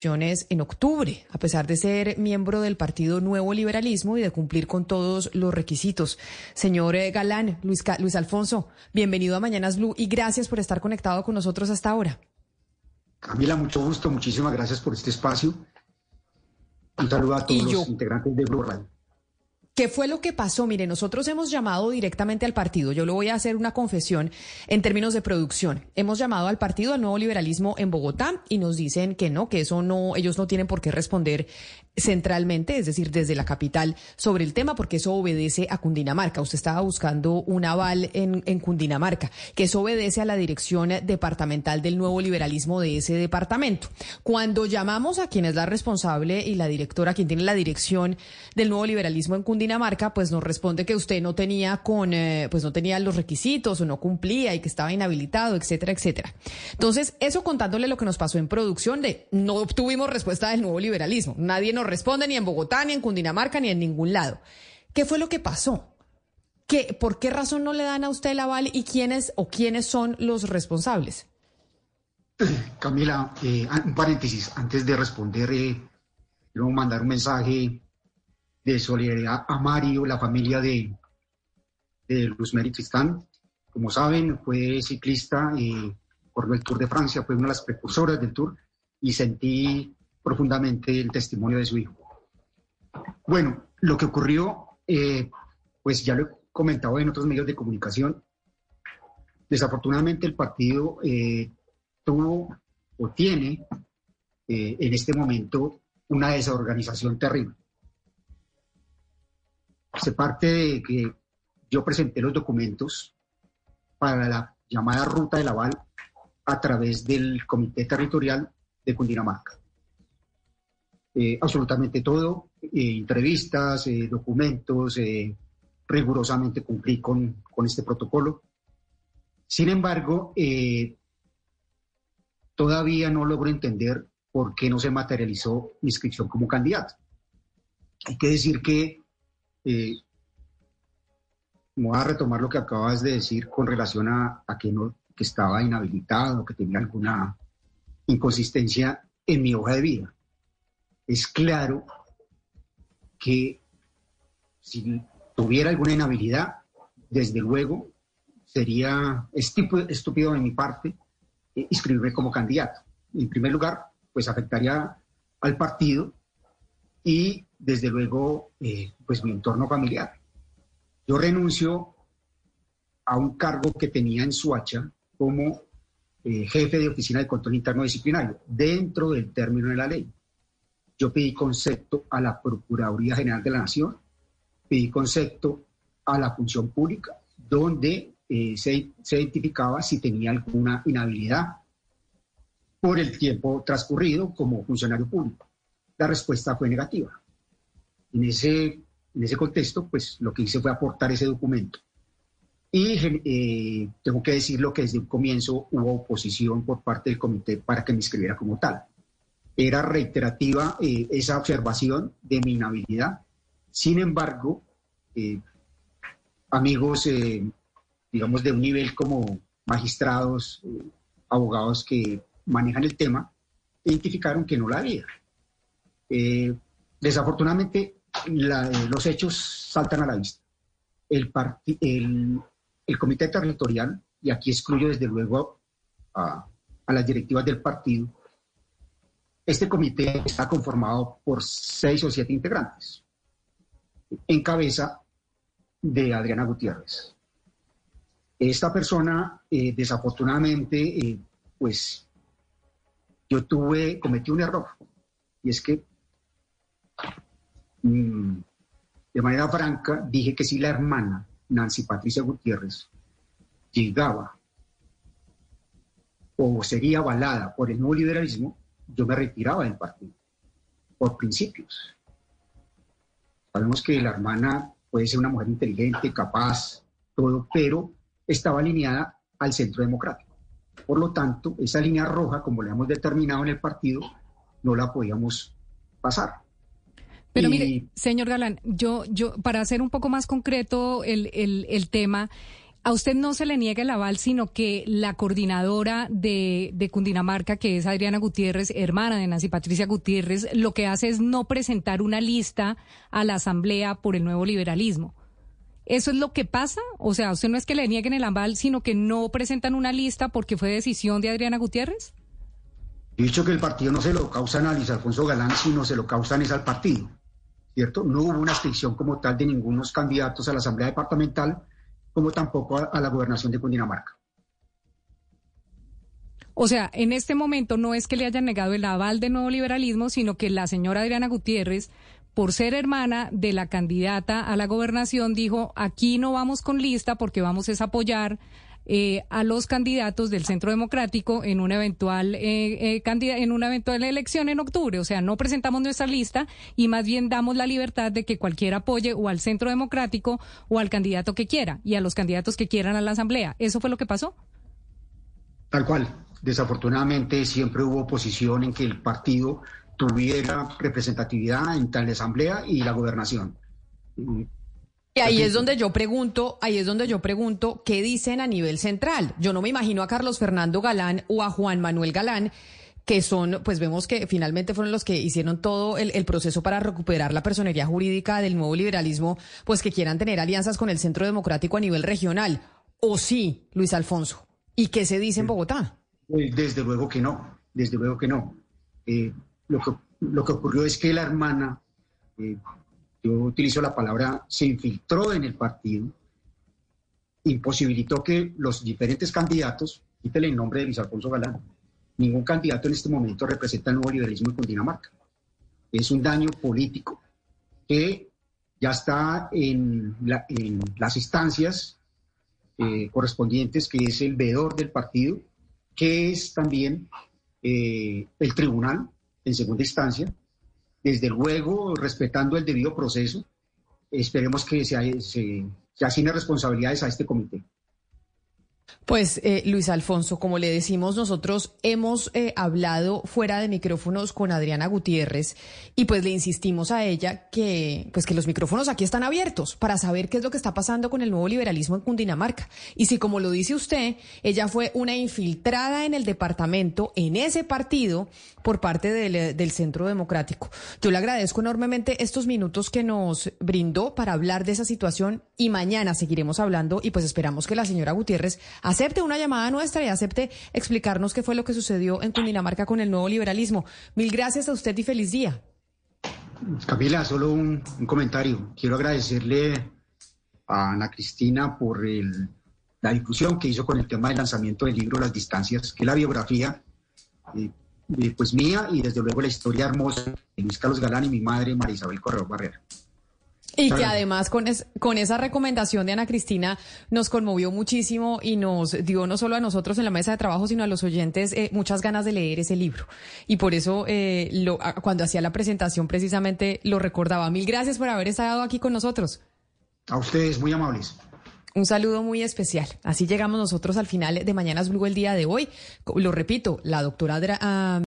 en octubre, a pesar de ser miembro del Partido Nuevo Liberalismo y de cumplir con todos los requisitos. Señor eh, Galán, Luis, Luis Alfonso, bienvenido a Mañanas Blue y gracias por estar conectado con nosotros hasta ahora. Camila, mucho gusto, muchísimas gracias por este espacio. Un saludo a todos los integrantes de Blue Radio. ¿Qué fue lo que pasó? Mire, nosotros hemos llamado directamente al partido. Yo le voy a hacer una confesión en términos de producción. Hemos llamado al partido, al nuevo liberalismo en Bogotá, y nos dicen que no, que eso no, ellos no tienen por qué responder centralmente, es decir, desde la capital, sobre el tema, porque eso obedece a Cundinamarca. Usted estaba buscando un aval en, en Cundinamarca, que eso obedece a la dirección departamental del nuevo liberalismo de ese departamento. Cuando llamamos a quien es la responsable y la directora, quien tiene la dirección del nuevo liberalismo en Cundinamarca, pues nos responde que usted no tenía con, eh, pues no tenía los requisitos o no cumplía y que estaba inhabilitado, etcétera, etcétera. Entonces, eso contándole lo que nos pasó en producción de no obtuvimos respuesta del nuevo liberalismo. Nadie nos responde ni en Bogotá, ni en Cundinamarca, ni en ningún lado. ¿Qué fue lo que pasó? ¿Qué, ¿Por qué razón no le dan a usted el aval y quiénes o quiénes son los responsables? Camila, eh, un paréntesis, antes de responder, eh, quiero mandar un mensaje de solidaridad a Mario, la familia de, de Luz Tristán. Como saben, fue ciclista, y corrió el Tour de Francia, fue una de las precursoras del Tour y sentí profundamente el testimonio de su hijo. Bueno, lo que ocurrió, eh, pues ya lo he comentado en otros medios de comunicación, desafortunadamente el partido eh, tuvo o tiene eh, en este momento una desorganización terrible. Se parte de que yo presenté los documentos para la llamada ruta del aval a través del Comité Territorial de Cundinamarca. Eh, absolutamente todo, eh, entrevistas, eh, documentos, rigurosamente cumplí con, con, este protocolo. Sin embargo, todavía no logro entender por qué no se materializó mi inscripción como candidato. Hay que decir que, voy a retomar lo que acabas de decir con relación a, a que, no, que estaba inhabilitado, que tenía alguna inconsistencia en mi hoja de vida es claro que si tuviera alguna inhabilidad, desde luego sería estúpido de mi parte eh, inscribirme como candidato. En primer lugar, pues afectaría al partido y desde luego eh, pues mi entorno familiar. Yo renuncio a un cargo que tenía en Suacha como eh, jefe de oficina de control interno disciplinario dentro del término de la ley. Yo pedí concepto a la Procuraduría General de la Nación, pedí concepto a la función pública, donde eh, se, identificaba si tenía alguna inhabilidad por el tiempo transcurrido como funcionario público. La respuesta fue negativa. En ese, en ese contexto, pues lo que hice fue aportar ese documento. Y eh, tengo que decirlo que desde un comienzo hubo oposición por parte del comité para que me inscribiera como tal era reiterativa eh, esa observación de mi inhabilidad. Sin embargo, eh, amigos, eh, digamos, de un nivel como magistrados, abogados que manejan el tema, identificaron que no la había. desafortunadamente, los hechos saltan a la vista. El, el, el, comité territorial, y aquí excluyo desde luego a, a las directivas del partido, este comité está conformado por seis o siete integrantes, en cabeza de Adriana Gutiérrez. Esta persona, eh, desafortunadamente, eh, pues yo tuve, cometí un error, y es que de manera franca dije que si la hermana Nancy Patricia Gutiérrez llegaba o sería avalada por el nuevo liberalismo, yo me retiraba del partido, por principios. Sabemos que la hermana puede ser una mujer inteligente, capaz, todo, pero estaba alineada al centro democrático. Por lo tanto, esa línea roja, como le hemos determinado en el partido, no la podíamos pasar. Pero mire, señor Galán, yo, yo, para hacer un poco más concreto el, el, el tema, a usted no se le niega el aval, sino que la coordinadora de, de, Cundinamarca, que es Adriana Gutiérrez, hermana de Nancy Patricia Gutiérrez, lo que hace es no presentar una lista a la Asamblea por el nuevo liberalismo. ¿Eso es lo que pasa? O sea, usted no es que le nieguen el aval, sino que no presentan una lista porque fue decisión de Adriana Gutiérrez. He dicho que el partido no se lo causa a Luis Alfonso Galán, sino se lo causan es al partido, ¿cierto? No hubo una inscripción como tal de ningunos candidatos a la Asamblea Departamental, como tampoco a, la gobernación de Cundinamarca. O sea, en este momento no es que le hayan negado el aval de nuevo liberalismo, sino que la señora Adriana Gutiérrez por ser hermana de la candidata a la gobernación, dijo, aquí no vamos con lista porque vamos a apoyar eh, a los candidatos del Centro Democrático en una eventual eh, eh en una eventual elección en octubre. O sea, no presentamos nuestra lista y más bien damos la libertad de que cualquiera apoye o al Centro Democrático o al candidato que quiera y a los candidatos que quieran a la Asamblea. ¿Eso fue lo que pasó? Tal cual. Desafortunadamente siempre hubo oposición en que el partido tuviera representatividad en tal asamblea y la gobernación. Y ahí es donde yo pregunto, ahí es donde yo pregunto, ¿qué dicen a nivel central? Yo no me imagino a Carlos Fernando Galán o a Juan Manuel Galán, que son, pues vemos que finalmente fueron los que hicieron todo el, el, proceso para recuperar la personería jurídica del nuevo liberalismo, pues que quieran tener alianzas con el Centro Democrático a nivel regional. ¿O sí, Luis Alfonso? ¿Y qué se dice en Bogotá? Desde luego que no, desde luego que no. Eh, lo que, lo que ocurrió es que la hermana, eh, yo utilizo la palabra, se infiltró en el partido, imposibilitó que los diferentes candidatos, quítele el nombre de Luis Alfonso Galán, ningún candidato en este momento representa el nuevo liberalismo en Cundinamarca. Es un daño político que ya está en, las instancias eh, correspondientes, que es el veedor del partido, que es también eh, el tribunal, en segunda instancia. Desde luego, respetando el debido proceso, esperemos que se, se, responsabilidades a este comité. Pues eh, Luis Alfonso, como le decimos, nosotros hemos eh, hablado fuera de micrófonos con Adriana Gutiérrez y pues le insistimos a ella que pues que los micrófonos aquí están abiertos para saber qué es lo que está pasando con el nuevo liberalismo en Cundinamarca. Y si como lo dice usted, ella fue una infiltrada en el departamento, en ese partido, por parte del, eh, del Centro Democrático. Yo le agradezco enormemente estos minutos que nos brindó para hablar de esa situación y mañana seguiremos hablando y pues esperamos que la señora Gutiérrez acepte una llamada nuestra y acepte explicarnos qué fue lo que sucedió en Cundinamarca con el nuevo liberalismo. Mil gracias a usted y feliz día. Camila, solo un, comentario. Quiero agradecerle a Ana Cristina por la difusión que hizo con el tema del lanzamiento del libro Las Distancias, que es la biografía eh, pues mía y desde luego la historia hermosa de Luis Carlos Galán y mi madre María Isabel Correo Barrera. Y que además con, con esa recomendación de Ana Cristina nos conmovió muchísimo y nos dio no solo a nosotros en la mesa de trabajo, sino a los oyentes eh, muchas ganas de leer ese libro. Y por eso eh, lo, cuando hacía la presentación precisamente lo recordaba. Mil gracias por haber estado aquí con nosotros. A ustedes, muy amables. Un saludo muy especial. Así llegamos nosotros al final de Mañanas Blue el día de hoy. Lo repito, la doctora...